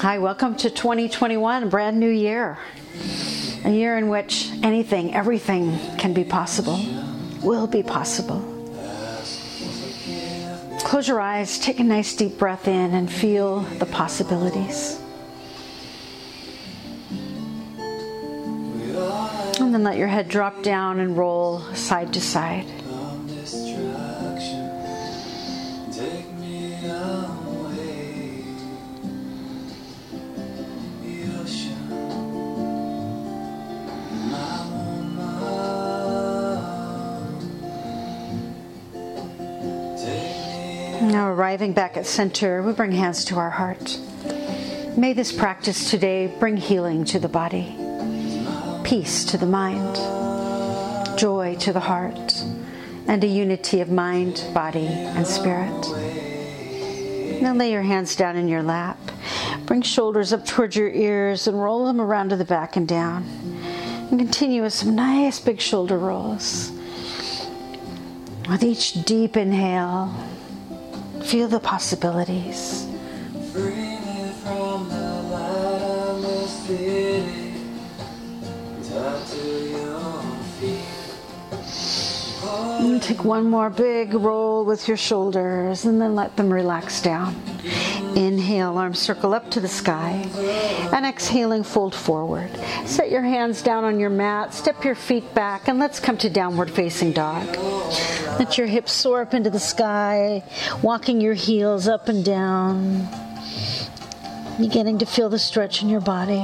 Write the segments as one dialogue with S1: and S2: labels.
S1: Hi, welcome to 2021, a brand new year. A year in which anything, everything can be possible, will be possible. Close your eyes, take a nice deep breath in, and feel the possibilities. And let your head drop down and roll side to side. Now, arriving back at center, we bring hands to our heart. May this practice today bring healing to the body, peace to the mind, joy to the heart, and a unity of mind, body, and spirit. Now, lay your hands down in your lap. Bring shoulders up towards your ears and roll them around to the back and down. And continue with some nice big shoulder rolls. With each deep inhale, Feel the possibilities. And take one more big roll with your shoulders and then let them relax down. Inhale, arms circle up to the sky. And exhaling, fold forward. Set your hands down on your mat, step your feet back, and let's come to downward facing dog. Let your hips soar up into the sky, walking your heels up and down. Beginning to feel the stretch in your body.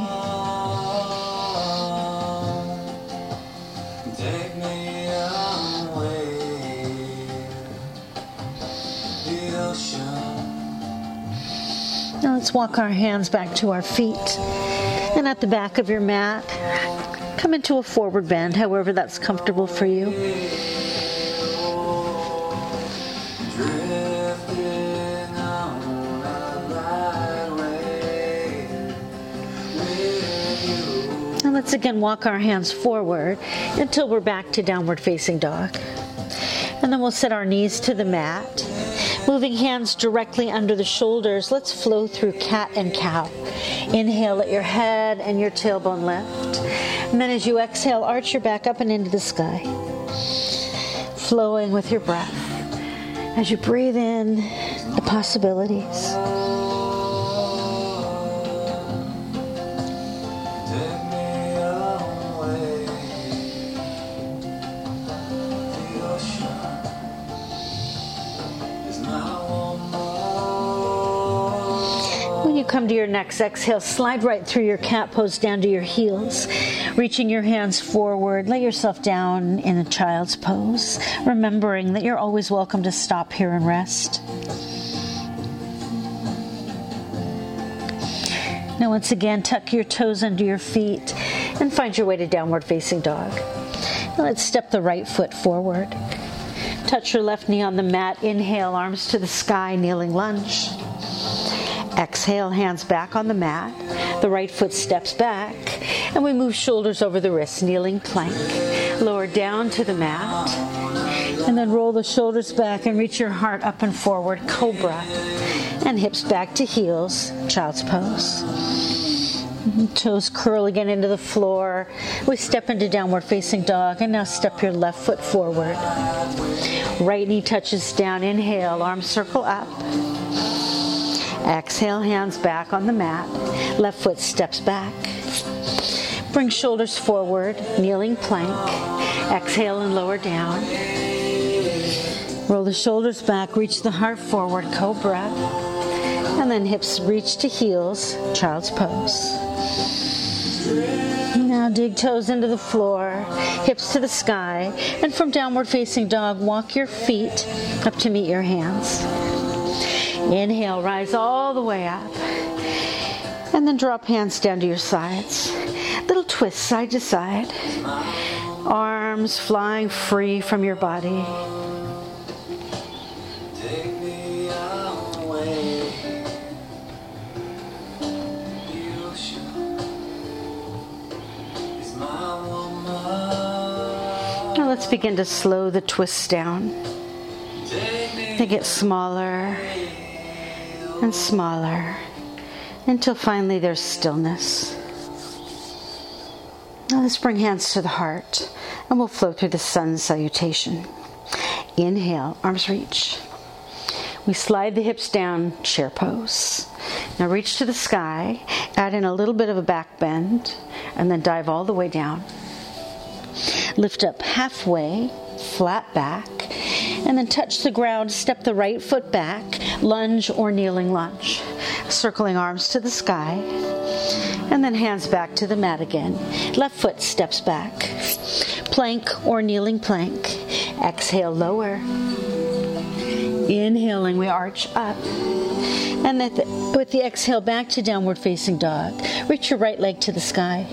S1: Now let's walk our hands back to our feet. And at the back of your mat, come into a forward bend, however that's comfortable for you. And let's again walk our hands forward until we're back to downward facing dog. And then we'll set our knees to the mat. Moving hands directly under the shoulders, let's flow through cat and cow. Inhale, let your head and your tailbone lift. And then as you exhale, arch your back up and into the sky. Flowing with your breath. As you breathe in the possibilities. When you come to your next exhale, slide right through your cat pose down to your heels, reaching your hands forward. Lay yourself down in a child's pose, remembering that you're always welcome to stop here and rest. Now, once again, tuck your toes under your feet and find your way to downward facing dog. Now, let's step the right foot forward. Touch your left knee on the mat. Inhale, arms to the sky, kneeling lunge. Exhale, hands back on the mat. The right foot steps back, and we move shoulders over the wrists, kneeling plank. Lower down to the mat, and then roll the shoulders back and reach your heart up and forward, cobra. And hips back to heels, child's pose. Toes curl again into the floor. We step into downward facing dog, and now step your left foot forward. Right knee touches down. Inhale, arms circle up. Exhale, hands back on the mat. Left foot steps back. Bring shoulders forward, kneeling plank. Exhale and lower down. Roll the shoulders back, reach the heart forward, cobra. And then hips reach to heels, child's pose. Now dig toes into the floor, hips to the sky, and from downward facing dog, walk your feet up to meet your hands. Inhale, rise all the way up. And then drop hands down to your sides. Little twist side to side. Arms flying free from your body. Now let's begin to slow the twists down. They get smaller and smaller until finally there's stillness. Now let's bring hands to the heart and we'll flow through the sun salutation. Inhale, arms reach. We slide the hips down, chair pose. Now reach to the sky, add in a little bit of a back bend, and then dive all the way down. Lift up halfway, flat back, and then touch the ground, step the right foot back, lunge or kneeling lunge. Circling arms to the sky, and then hands back to the mat again. Left foot steps back. Plank or kneeling plank. Exhale, lower. Inhaling, we arch up. And the, with the exhale back to downward facing dog, reach your right leg to the sky.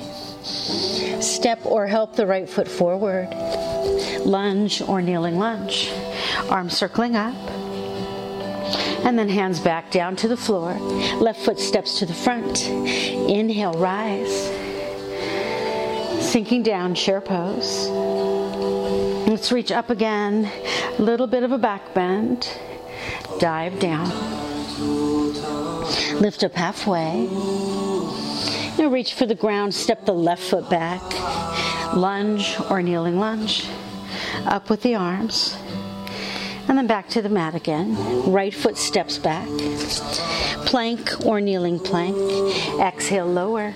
S1: Step or help the right foot forward. Lunge or kneeling lunge. Arms circling up. And then hands back down to the floor. Left foot steps to the front. Inhale, rise. Sinking down, chair pose. Let's reach up again. A little bit of a back bend. Dive down. Lift up halfway. Now reach for the ground, step the left foot back. Lunge or kneeling lunge. Up with the arms. And then back to the mat again. Right foot steps back. Plank or kneeling plank. Exhale, lower.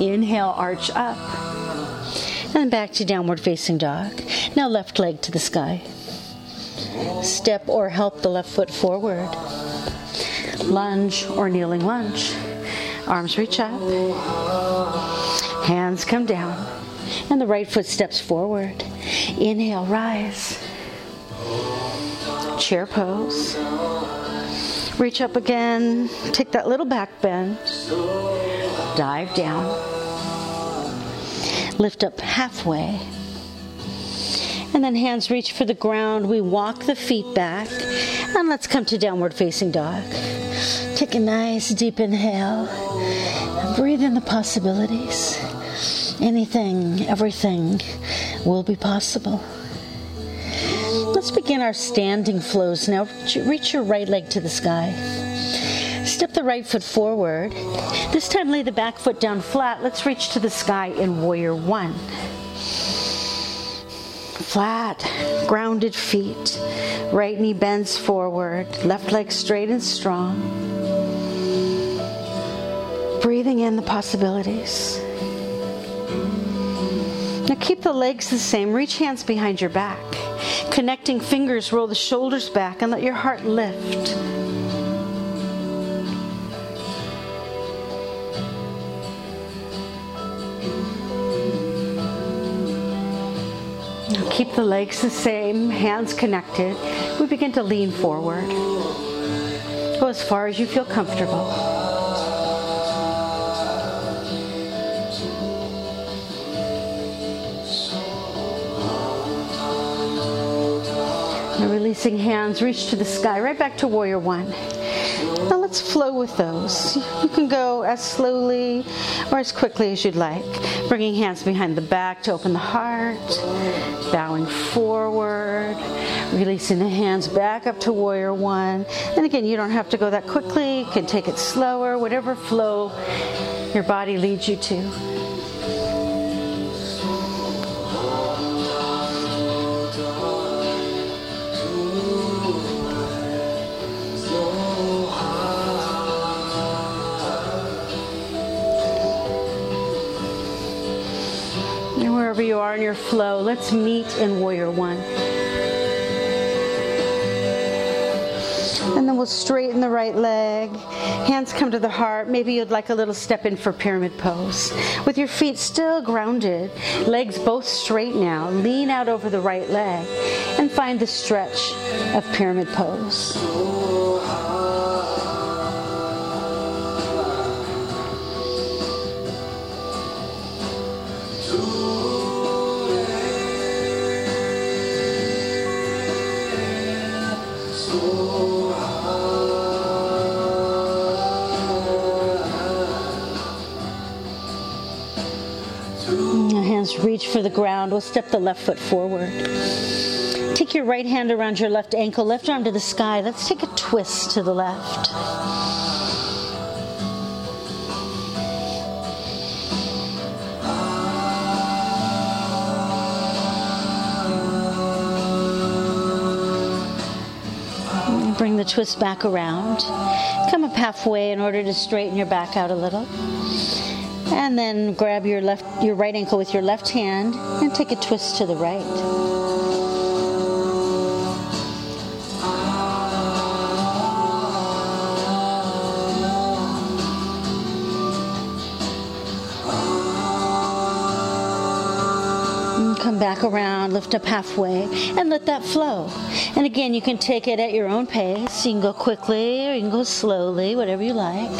S1: Inhale, arch up. And back to downward facing dog. Now left leg to the sky. Step or help the left foot forward. Lunge or kneeling lunge. Arms reach up. Hands come down. And the right foot steps forward. Inhale, rise. Chair pose. Reach up again. Take that little back bend. Dive down. Lift up halfway. And then hands reach for the ground. We walk the feet back. And let's come to downward facing dog. Take a nice deep inhale. And breathe in the possibilities. Anything, everything will be possible. Let's begin our standing flows now. Reach your right leg to the sky. Step the right foot forward. This time lay the back foot down flat. Let's reach to the sky in warrior one. Flat, grounded feet. Right knee bends forward. Left leg straight and strong. Breathing in the possibilities. Now keep the legs the same. Reach hands behind your back. Connecting fingers, roll the shoulders back and let your heart lift. Now keep the legs the same, hands connected. We begin to lean forward. Go as far as you feel comfortable. Releasing hands, reach to the sky, right back to warrior one. Now let's flow with those. You can go as slowly or as quickly as you'd like. Bringing hands behind the back to open the heart, bowing forward, releasing the hands back up to warrior one. And again, you don't have to go that quickly. You can take it slower, whatever flow your body leads you to. Wherever you are in your flow, let's meet in warrior one. And then we'll straighten the right leg. Hands come to the heart. Maybe you'd like a little step in for pyramid pose. With your feet still grounded, legs both straight now. Lean out over the right leg and find the stretch of pyramid pose. For the ground. We'll step the left foot forward. Take your right hand around your left ankle, left arm to the sky. Let's take a twist to the left. Bring the twist back around. Come up halfway in order to straighten your back out a little. And then grab your left your right ankle with your left hand and take a twist to the right. come back around, lift up halfway, and let that flow. And again, you can take it at your own pace. You can go quickly or you can go slowly, whatever you like.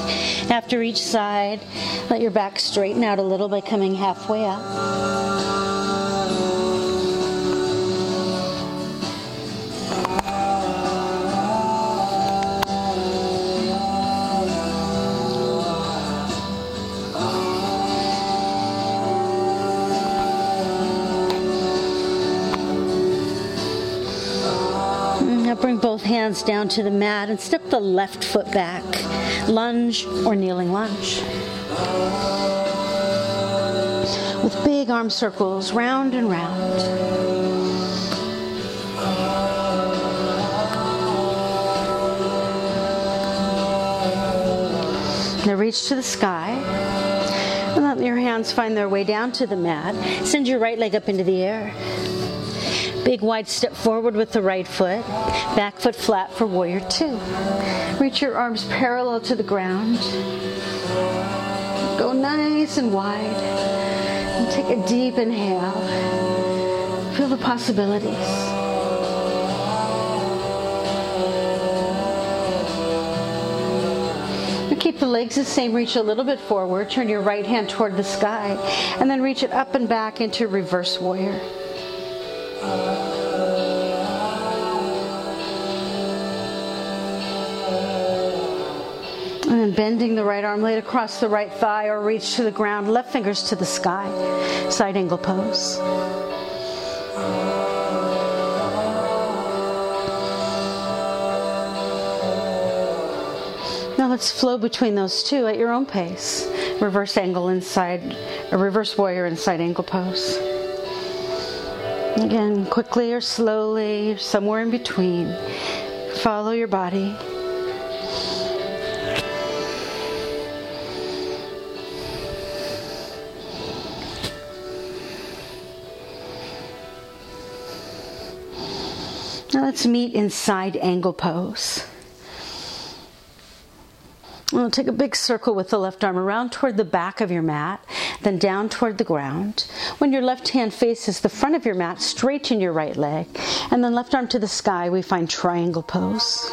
S1: After each side, let your back straighten out a little by coming halfway up. Hands down to the mat and step the left foot back. Lunge or kneeling lunge. With big arm circles round and round. Now reach to the sky and let your hands find their way down to the mat. Send your right leg up into the air. Big wide step forward with the right foot. Back foot flat for warrior two. Reach your arms parallel to the ground. Go nice and wide. And take a deep inhale. Feel the possibilities. keep the legs the same. Reach a little bit forward. Turn your right hand toward the sky. And then reach it up and back into reverse warrior. And bending the right arm, lay it across the right thigh or reach to the ground, left fingers to the sky. Side angle pose. Now let's flow between those two at your own pace. Reverse angle inside, a reverse warrior inside angle pose. Again, quickly or slowly, somewhere in between. Follow your body. Let's meet in side angle pose. We'll take a big circle with the left arm around toward the back of your mat, then down toward the ground. When your left hand faces the front of your mat, straighten your right leg, and then left arm to the sky, we find triangle pose.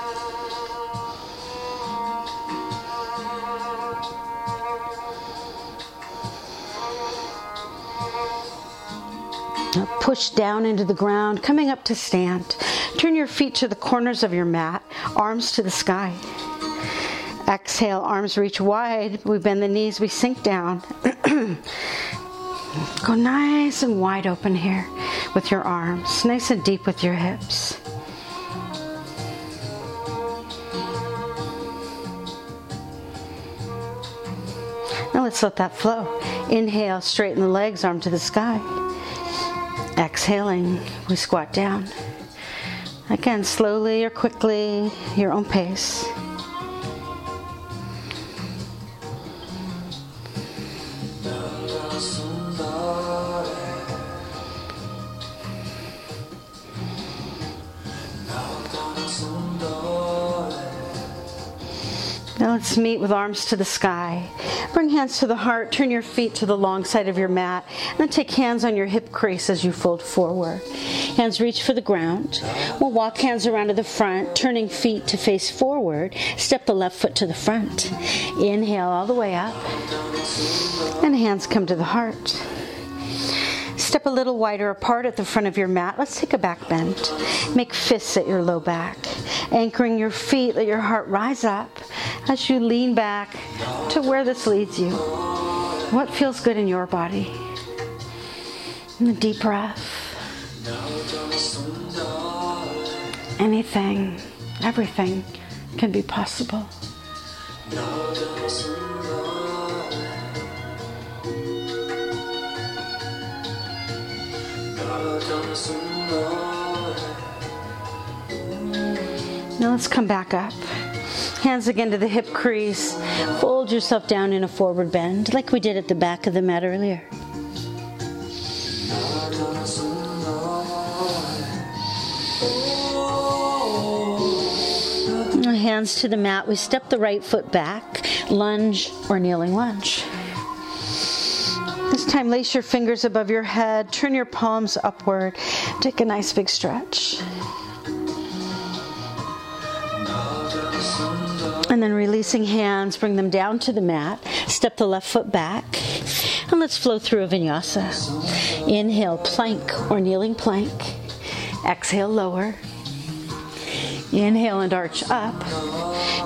S1: Push down into the ground, coming up to stand. Turn your feet to the corners of your mat, arms to the sky. Exhale, arms reach wide. We bend the knees, we sink down. Go nice and wide open here with your arms, nice and deep with your hips. Now let's let that flow. Inhale, straighten the legs, arm to the sky. Exhaling, we squat down. Again, slowly or quickly, your own pace. Let's meet with arms to the sky. Bring hands to the heart. Turn your feet to the long side of your mat. And then take hands on your hip crease as you fold forward. Hands reach for the ground. We'll walk hands around to the front, turning feet to face forward. Step the left foot to the front. Inhale all the way up. And hands come to the heart. Step a little wider apart at the front of your mat. Let's take a back bend. Make fists at your low back. Anchoring your feet, let your heart rise up as you lean back to where this leads you. What feels good in your body? And a deep breath. Anything, everything can be possible. Now let's come back up. Hands again to the hip crease. Fold yourself down in a forward bend like we did at the back of the mat earlier. Hands to the mat. We step the right foot back, lunge or kneeling lunge. This time, lace your fingers above your head, turn your palms upward, take a nice big stretch. And then releasing hands, bring them down to the mat, step the left foot back, and let's flow through a vinyasa. Inhale, plank or kneeling plank. Exhale, lower. Inhale and arch up.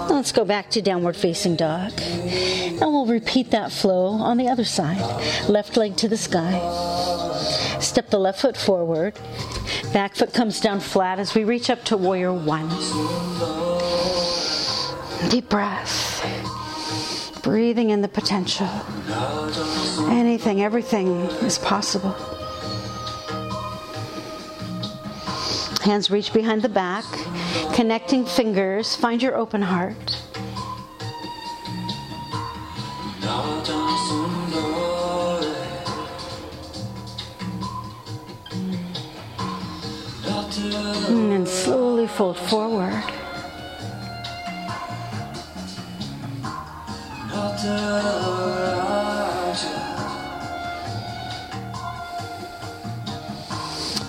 S1: Let's go back to downward facing dog. And we'll repeat that flow on the other side. Left leg to the sky. Step the left foot forward. Back foot comes down flat as we reach up to warrior one. Deep breath. Breathing in the potential. Anything, everything is possible. Hands reach behind the back, connecting fingers. Find your open heart. And slowly fold forward.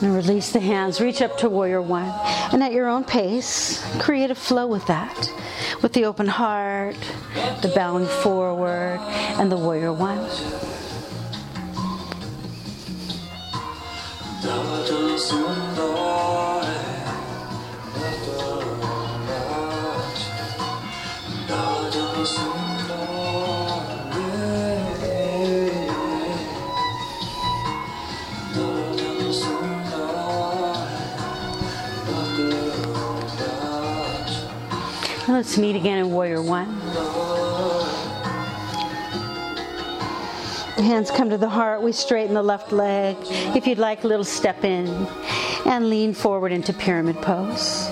S1: And release the hands, reach up to warrior one. And at your own pace, create a flow with that. With the open heart, the bowing forward, and the warrior one. Meet again in Warrior One. Hands come to the heart. We straighten the left leg. If you'd like, a little step in and lean forward into pyramid pose.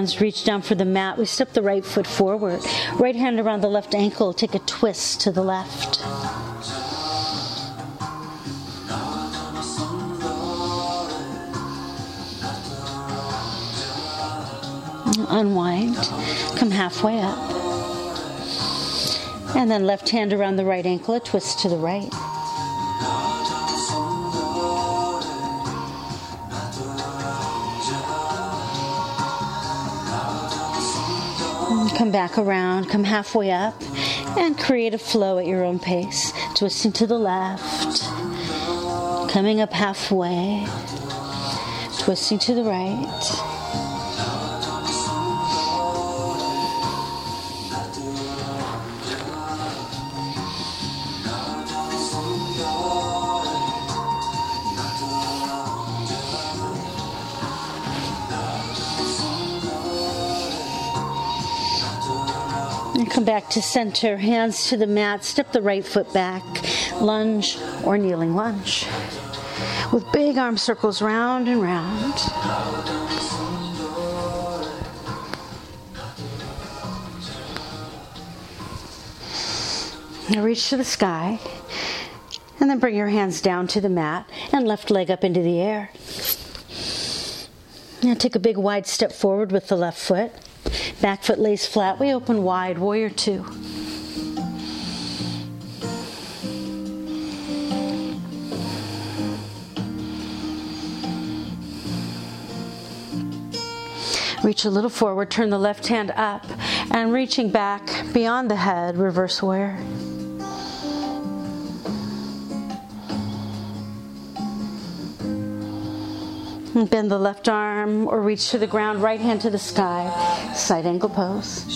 S1: Hands reach down for the mat. We step the right foot forward. Right hand around the left ankle. Take a twist to the left. Unwind. Come halfway up. And then left hand around the right ankle, a twist to the right. Come back around, come halfway up, and create a flow at your own pace. Twisting to the left, coming up halfway, twisting to the right. Come back to center, hands to the mat, step the right foot back, lunge or kneeling lunge. With big arm circles round and round. Now reach to the sky. And then bring your hands down to the mat and left leg up into the air. Now take a big wide step forward with the left foot. Back foot lays flat. We open wide. Warrior two. Reach a little forward, turn the left hand up, and reaching back beyond the head, reverse warrior. Bend the left arm or reach to the ground, right hand to the sky, side angle pose.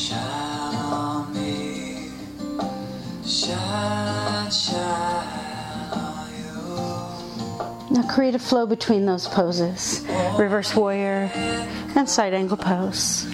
S1: Now create a flow between those poses reverse warrior and side angle pose.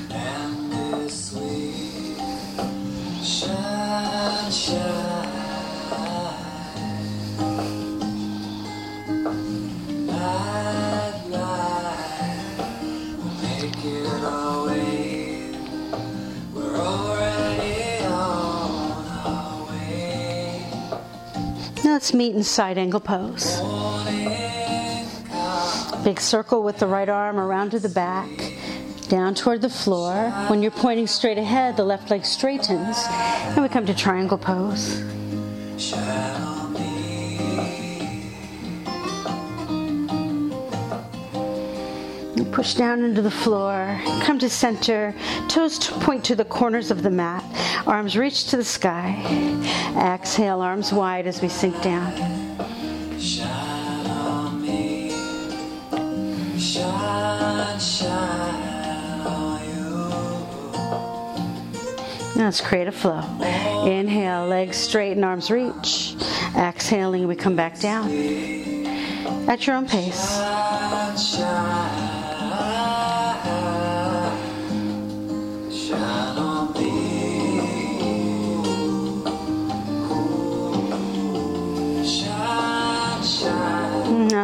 S1: Let's meet in side angle pose. Big circle with the right arm around to the back, down toward the floor. When you're pointing straight ahead, the left leg straightens, and we come to triangle pose. push down into the floor, come to center, toes point to the corners of the mat, arms reach to the sky. Exhale, arms wide as we sink down. Now let's create a flow. Inhale, legs straight and arms reach. Exhaling, we come back down at your own pace.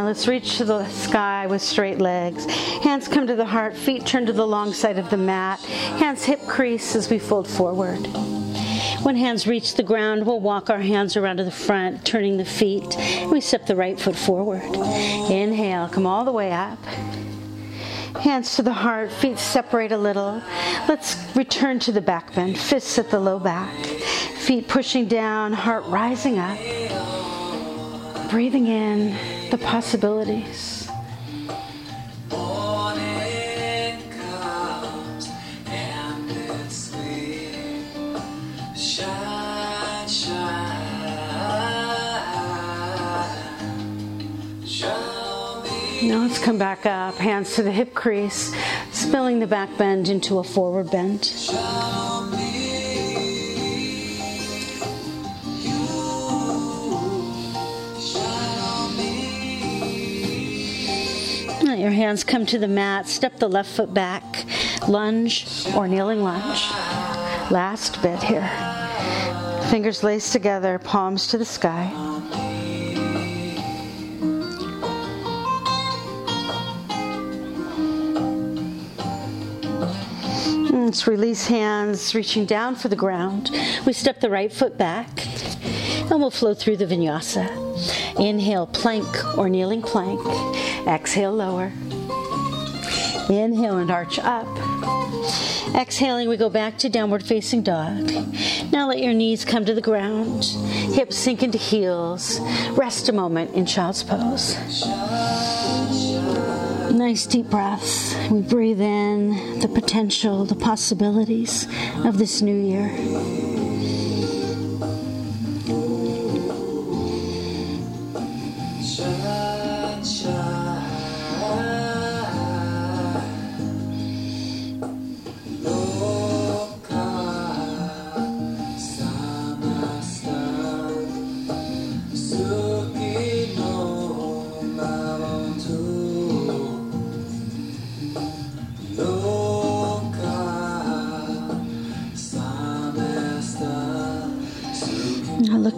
S1: Let's reach to the sky with straight legs. Hands come to the heart, feet turn to the long side of the mat. Hands hip crease as we fold forward. When hands reach the ground, we'll walk our hands around to the front, turning the feet. We step the right foot forward. Inhale, come all the way up. Hands to the heart, feet separate a little. Let's return to the back bend, fists at the low back. Feet pushing down, heart rising up. Breathing in the possibilities. Now let's come back up, hands to the hip crease, spilling the back bend into a forward bend. Your hands come to the mat. Step the left foot back. Lunge or kneeling lunge. Last bit here. Fingers laced together, palms to the sky. Hmm, let's release hands, reaching down for the ground. We step the right foot back and we'll flow through the vinyasa. Inhale, plank or kneeling plank. Exhale, lower. Inhale and arch up. Exhaling, we go back to downward facing dog. Now let your knees come to the ground, hips sink into heels. Rest a moment in child's pose. Nice deep breaths. We breathe in the potential, the possibilities of this new year.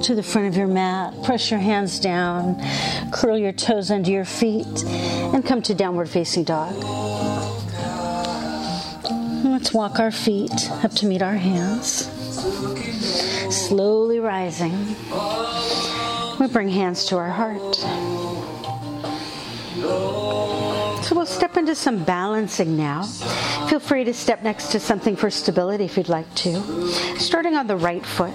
S1: To the front of your mat. Press your hands down. Curl your toes under your feet and come to downward facing dog. Let's walk our feet up to meet our hands. Slowly rising. We bring hands to our heart. So we'll step into some balancing now. Feel free to step next to something for stability if you'd like to. Starting on the right foot.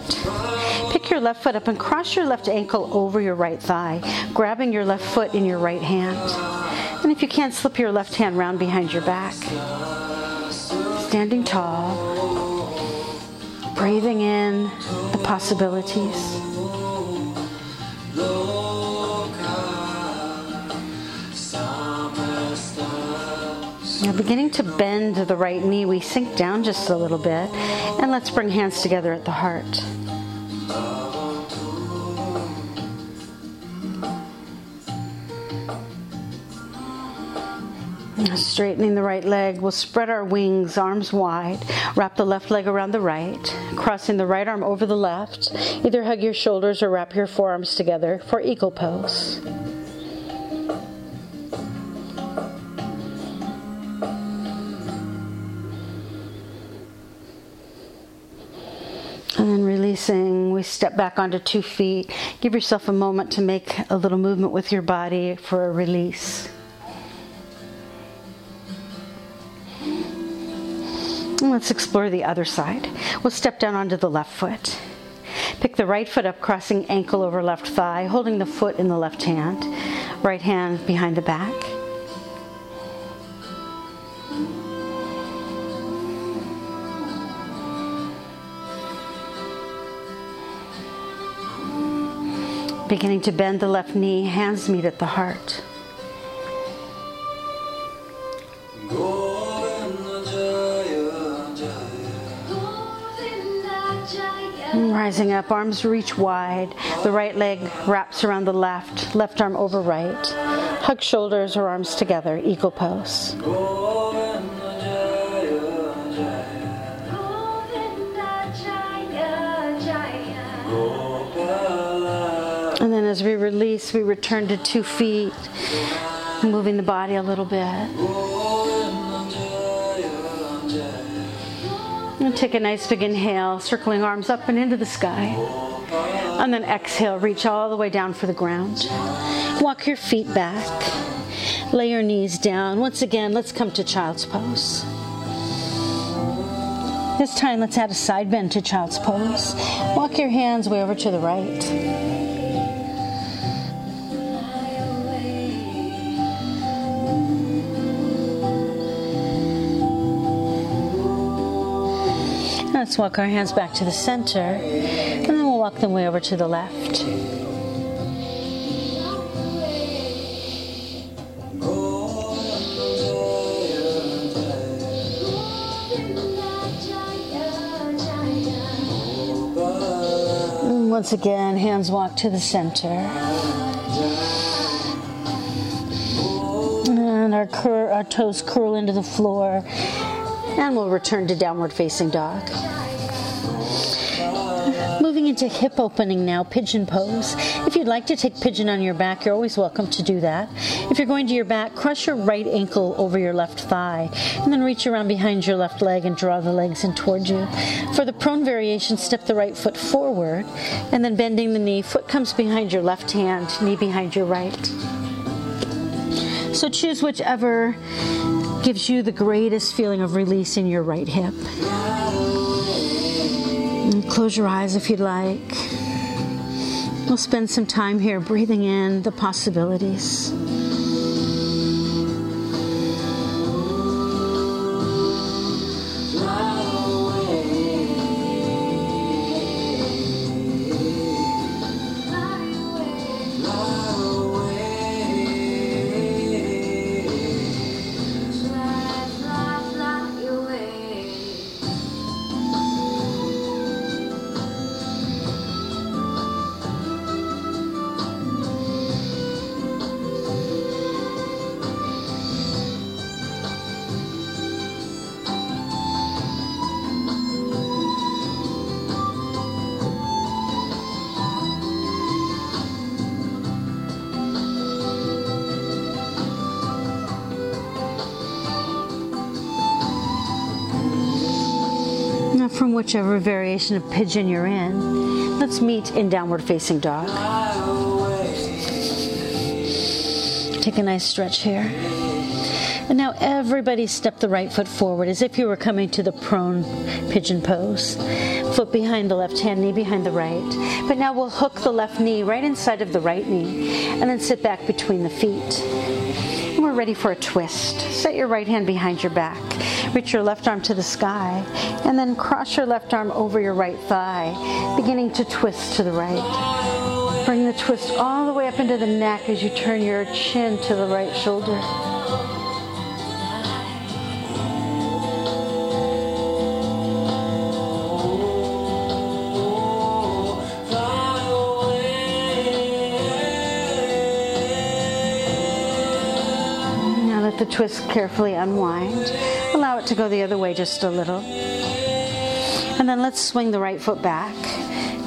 S1: Pick your left foot up and cross your left ankle over your right thigh, grabbing your left foot in your right hand. And if you can't, slip your left hand round behind your back. standing tall, breathing in the possibilities. Now, beginning to bend the right knee, we sink down just a little bit, and let's bring hands together at the heart. Straightening the right leg, we'll spread our wings, arms wide. Wrap the left leg around the right, crossing the right arm over the left. Either hug your shoulders or wrap your forearms together for eagle pose. Releasing, we step back onto two feet. Give yourself a moment to make a little movement with your body for a release. let's explore the other side. We'll step down onto the left foot. Pick the right foot up, crossing ankle over left thigh, holding the foot in the left hand. Right hand behind the back. Beginning to bend the left knee, hands meet at the heart. Rising up, arms reach wide. The right leg wraps around the left, left arm over right. Hug shoulders or arms together, eagle pose. And then as we release, we return to two feet, moving the body a little bit. And take a nice big inhale, circling arms up and into the sky. And then exhale, reach all the way down for the ground. Walk your feet back. Lay your knees down. Once again, let's come to child's pose. This time, let's add a side bend to child's pose. Walk your hands way over to the right. Let's walk our hands back to the center, and then we'll walk them way over to the left. once again, hands walk to the center. And our, cur- our toes curl into the floor. And we'll return to downward facing dog. Moving into hip opening now, pigeon pose. If you'd like to take pigeon on your back, you're always welcome to do that. If you're going to your back, cross your right ankle over your left thigh, and then reach around behind your left leg and draw the legs in toward you. For the prone variation, step the right foot forward, and then bending the knee, foot comes behind your left hand, knee behind your right. So choose whichever gives you the greatest feeling of release in your right hip. And close your eyes if you'd like. We'll spend some time here breathing in the possibilities. Whichever variation of pigeon you're in. Let's meet in downward facing dog. Take a nice stretch here. And now everybody step the right foot forward as if you were coming to the prone pigeon pose. Foot behind the left hand, knee behind the right. But now we'll hook the left knee right inside of the right knee and then sit back between the feet. And we're ready for a twist. Set your right hand behind your back. Reach your left arm to the sky and then cross your left arm over your right thigh, beginning to twist to the right. Bring the twist all the way up into the neck as you turn your chin to the right shoulder. The twist carefully unwind. Allow it to go the other way just a little. And then let's swing the right foot back.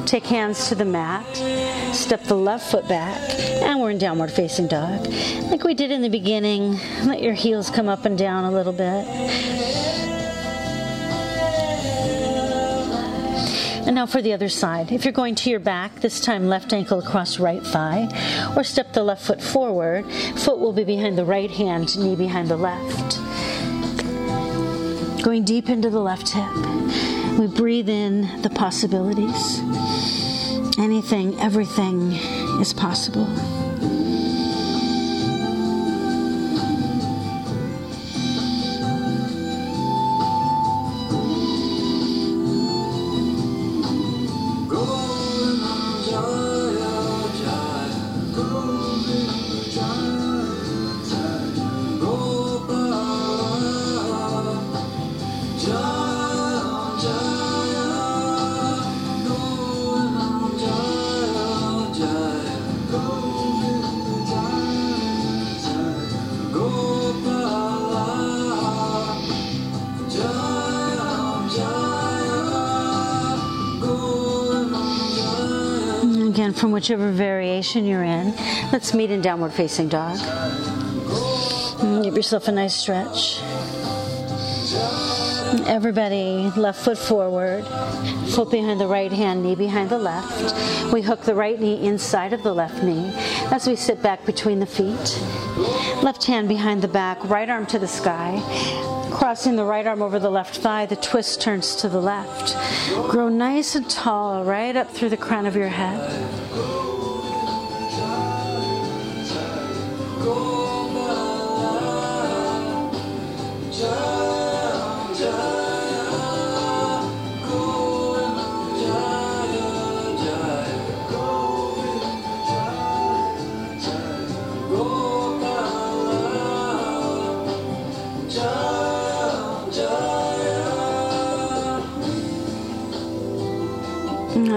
S1: Take hands to the mat. Step the left foot back. And we're in downward facing dog. Like we did in the beginning, let your heels come up and down a little bit. And now for the other side. If you're going to your back, this time left ankle across right thigh, or step the left foot forward. Foot will be behind the right hand, knee behind the left. Going deep into the left hip. We breathe in the possibilities. Anything, everything is possible. Whichever variation you're in, let's meet in downward facing dog. Mm, give yourself a nice stretch. Everybody, left foot forward, foot behind the right hand, knee behind the left. We hook the right knee inside of the left knee as we sit back between the feet. Left hand behind the back, right arm to the sky. Crossing the right arm over the left thigh, the twist turns to the left. Grow nice and tall right up through the crown of your head.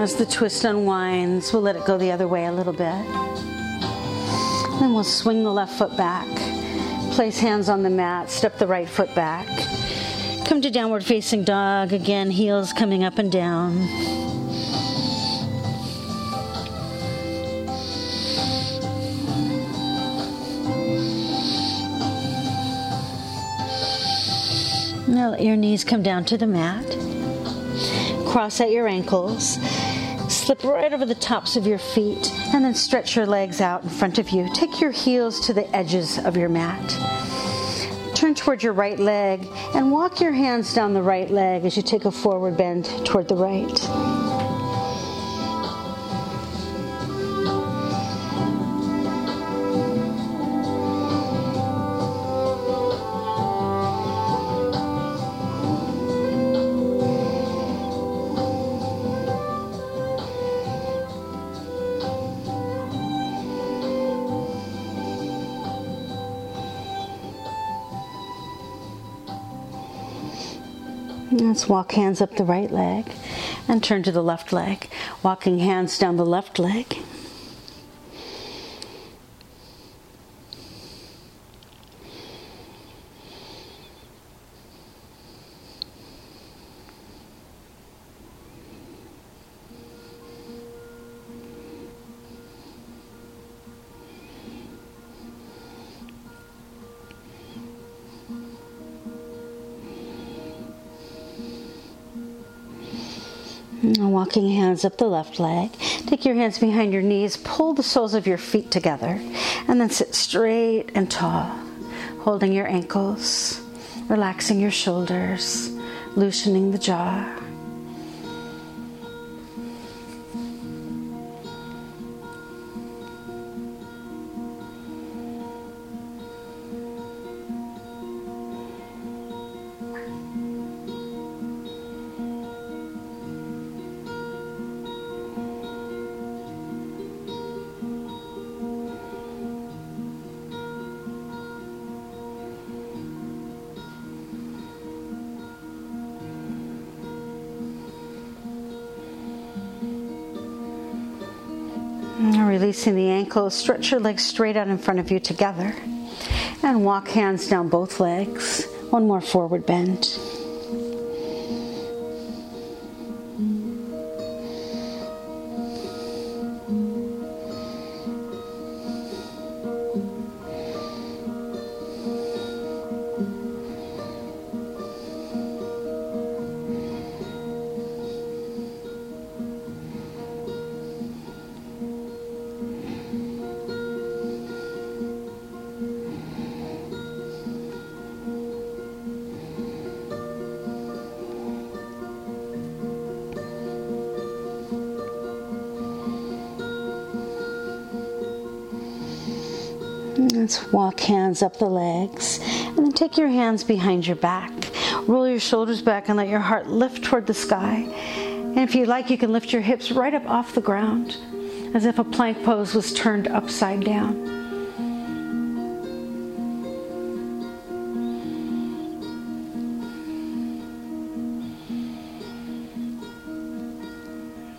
S1: As the twist unwinds, we'll let it go the other way a little bit. Then we'll swing the left foot back. Place hands on the mat, step the right foot back. Come to downward facing dog. Again, heels coming up and down. Now let your knees come down to the mat. Cross at your ankles. Slip right over the tops of your feet and then stretch your legs out in front of you. Take your heels to the edges of your mat. Turn toward your right leg and walk your hands down the right leg as you take a forward bend toward the right. Let's walk hands up the right leg and turn to the left leg. Walking hands down the left leg. Walking hands up the left leg. Take your hands behind your knees, pull the soles of your feet together, and then sit straight and tall, holding your ankles, relaxing your shoulders, loosening the jaw. Stretch your legs straight out in front of you together. And walk hands down both legs. One more forward bend. Hands up the legs and then take your hands behind your back. Roll your shoulders back and let your heart lift toward the sky. And if you like, you can lift your hips right up off the ground as if a plank pose was turned upside down.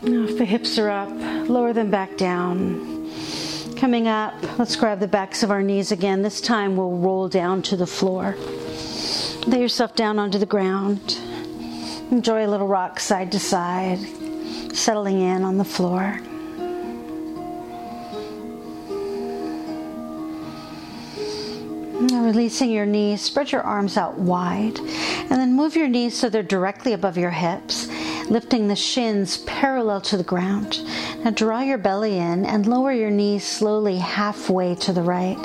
S1: Now, if the hips are up, lower them back down. Coming up, let's grab the backs of our knees again. This time we'll roll down to the floor. Lay yourself down onto the ground. Enjoy a little rock side to side, settling in on the floor. Now releasing your knees, spread your arms out wide, and then move your knees so they're directly above your hips, lifting the shins parallel to the ground. Now draw your belly in and lower your knees slowly halfway to the right.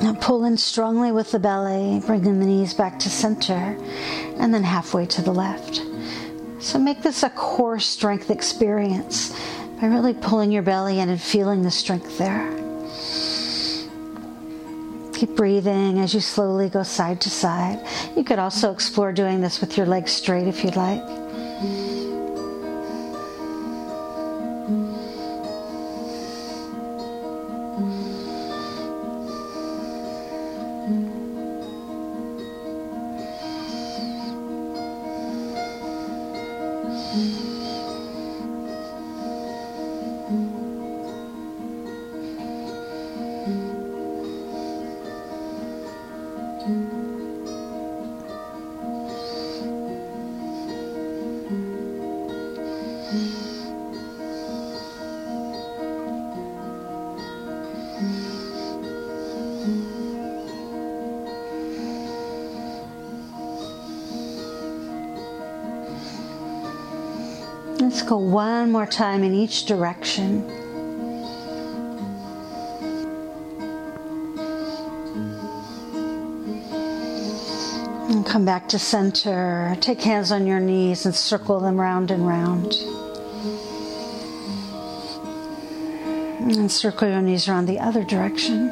S1: Now pull in strongly with the belly, bringing the knees back to center, and then halfway to the left. So make this a core strength experience by really pulling your belly in and feeling the strength there. Keep breathing as you slowly go side to side. You could also explore doing this with your legs straight if you'd like. Mm-hmm. Go one more time in each direction. And come back to center. Take hands on your knees and circle them round and round. And circle your knees around the other direction.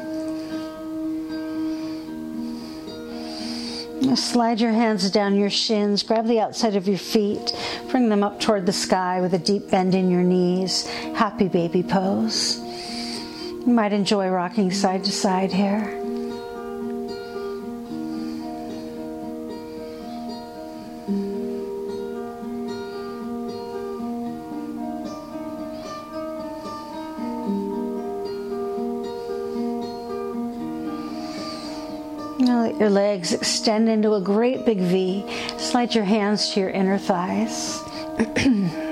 S1: slide your hands down your shins, grab the outside of your feet, bring them up toward the sky with a deep bend in your knees. Happy baby pose. You might enjoy rocking side to side here. Now let your legs extend into a great big V. Slide your hands to your inner thighs.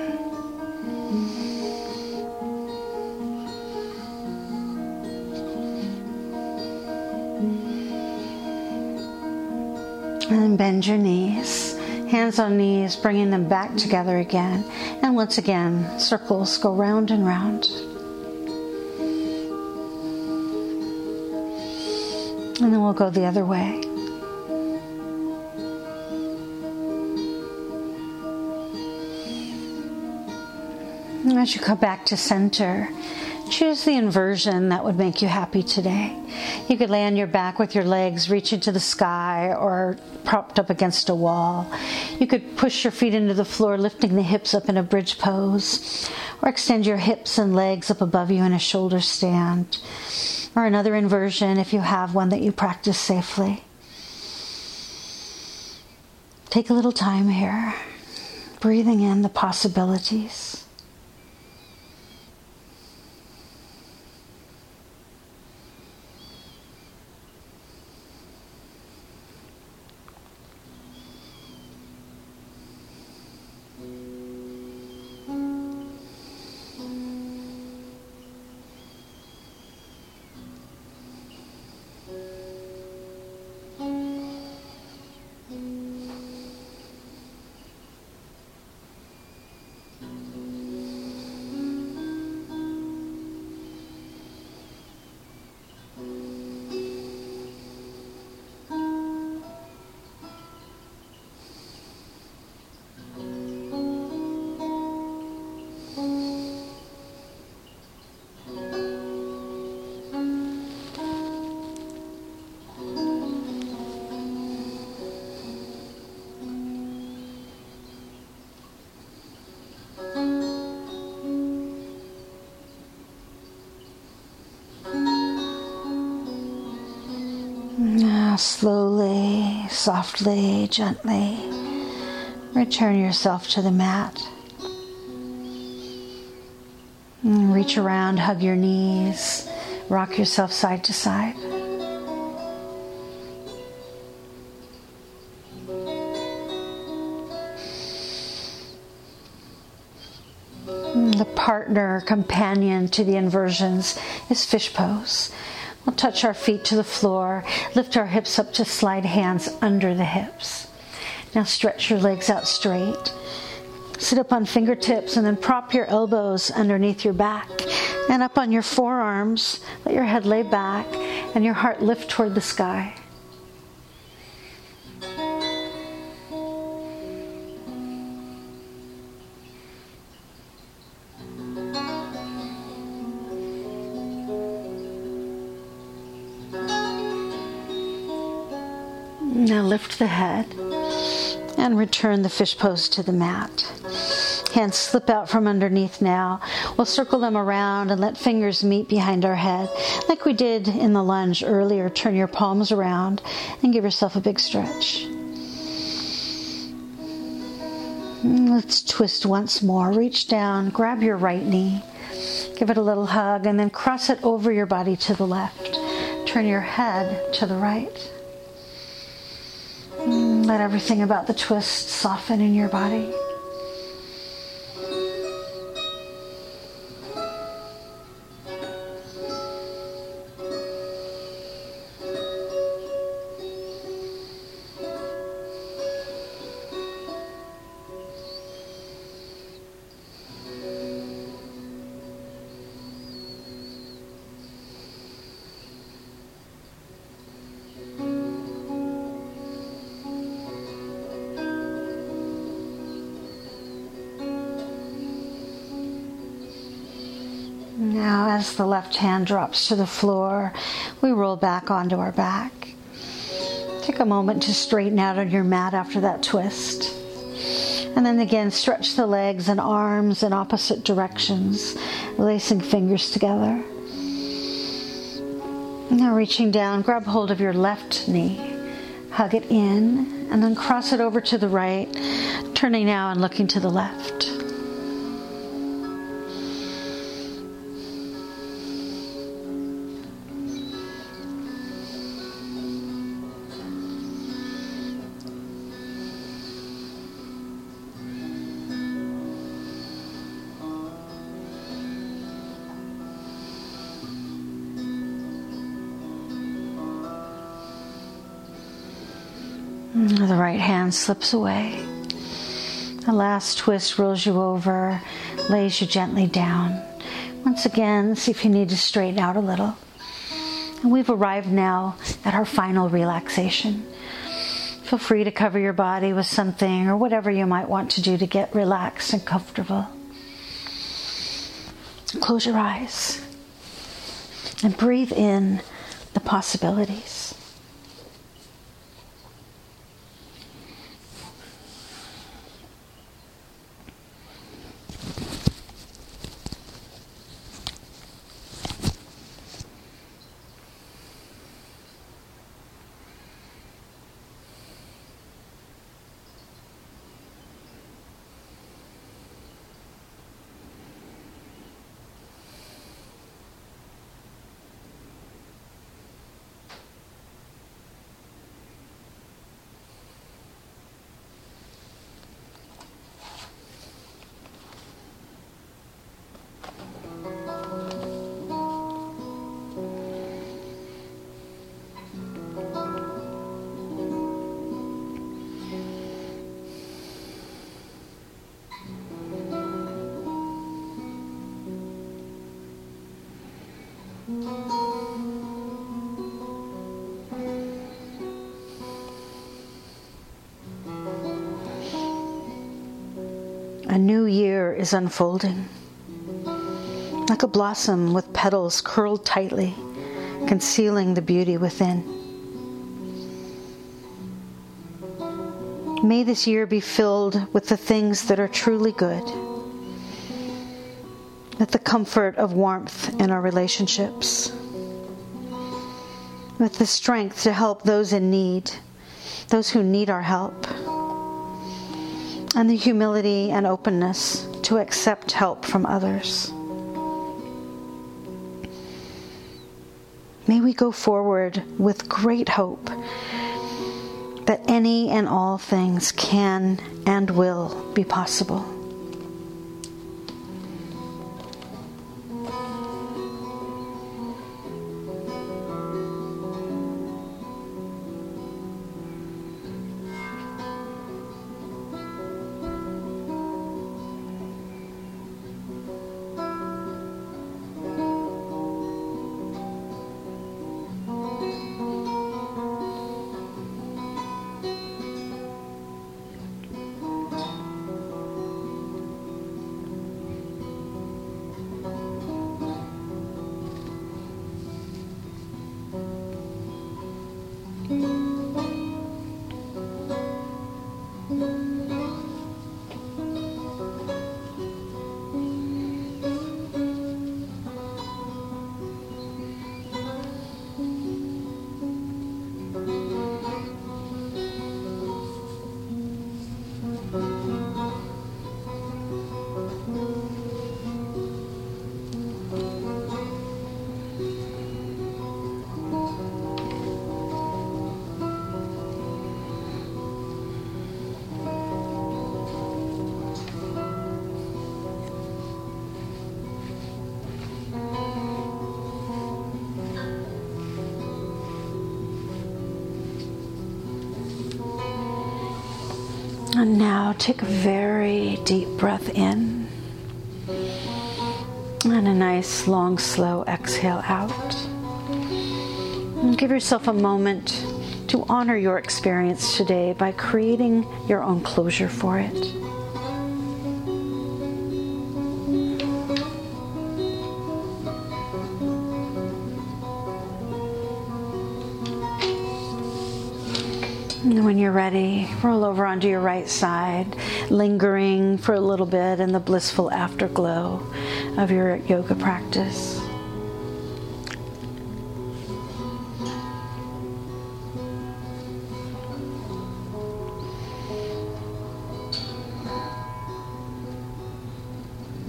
S1: and bend your knees. Hands on knees, bringing them back together again. And once again, circles go round and round. And then we'll go the other way. As you come back to center, choose the inversion that would make you happy today. You could lay on your back with your legs reaching to the sky or propped up against a wall. You could push your feet into the floor, lifting the hips up in a bridge pose, or extend your hips and legs up above you in a shoulder stand or another inversion if you have one that you practice safely. Take a little time here, breathing in the possibilities. Slowly, softly, gently, return yourself to the mat. And reach around, hug your knees, rock yourself side to side. The partner, companion to the inversions is fish pose. We'll touch our feet to the floor, lift our hips up to slide hands under the hips. Now stretch your legs out straight. Sit up on fingertips and then prop your elbows underneath your back and up on your forearms. Let your head lay back and your heart lift toward the sky. Lift the head and return the fish pose to the mat. Hands slip out from underneath now. We'll circle them around and let fingers meet behind our head, like we did in the lunge earlier. Turn your palms around and give yourself a big stretch. Mm, let's twist once more. Reach down, grab your right knee, give it a little hug, and then cross it over your body to the left. Turn your head to the right. Let everything about the twist soften in your body. The left hand drops to the floor, we roll back onto our back. Take a moment to straighten out on your mat after that twist. And then again, stretch the legs and arms in opposite directions, lacing fingers together. Now, reaching down, grab hold of your left knee, hug it in, and then cross it over to the right, turning now and looking to the left. Right hand slips away. The last twist rolls you over, lays you gently down. Once again, see if you need to straighten out a little. And we've arrived now at our final relaxation. Feel free to cover your body with something or whatever you might want to do to get relaxed and comfortable. Close your eyes and breathe in the possibilities. A new year is unfolding. Like a blossom with petals curled tightly, concealing the beauty within. May this year be filled with the things that are truly good, with the comfort of warmth in our relationships, with the strength to help those in need, those who need our help, and the humility and openness to accept help from others. May we go forward with great hope that any and all things can and will be possible. Now take a very deep breath in and a nice, long, slow exhale out. And give yourself a moment to honor your experience today by creating your own closure for it. And when you're ready, roll over onto your right side, lingering for a little bit in the blissful afterglow of your yoga practice.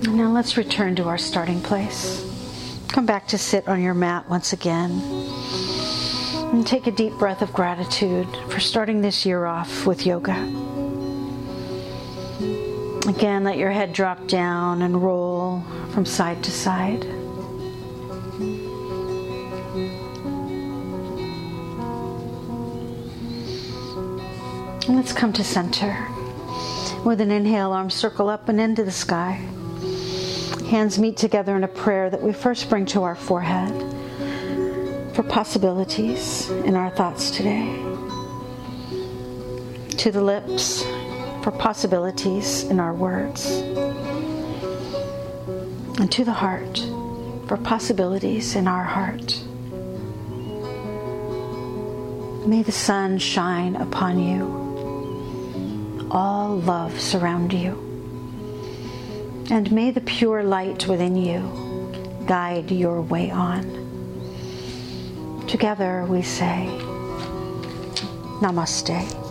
S1: Now let's return to our starting place. Come back to sit on your mat once again. And take a deep breath of gratitude for starting this year off with yoga. Again, let your head drop down and roll from side to side. And let's come to center. With an inhale, arms circle up and into the sky. Hands meet together in a prayer that we first bring to our forehead for possibilities in our thoughts today. To the lips for possibilities in our words. And to the heart for possibilities in our heart. May the sun shine upon you. All love surround you. And may the pure light within you guide your way on. Together we say, Namaste.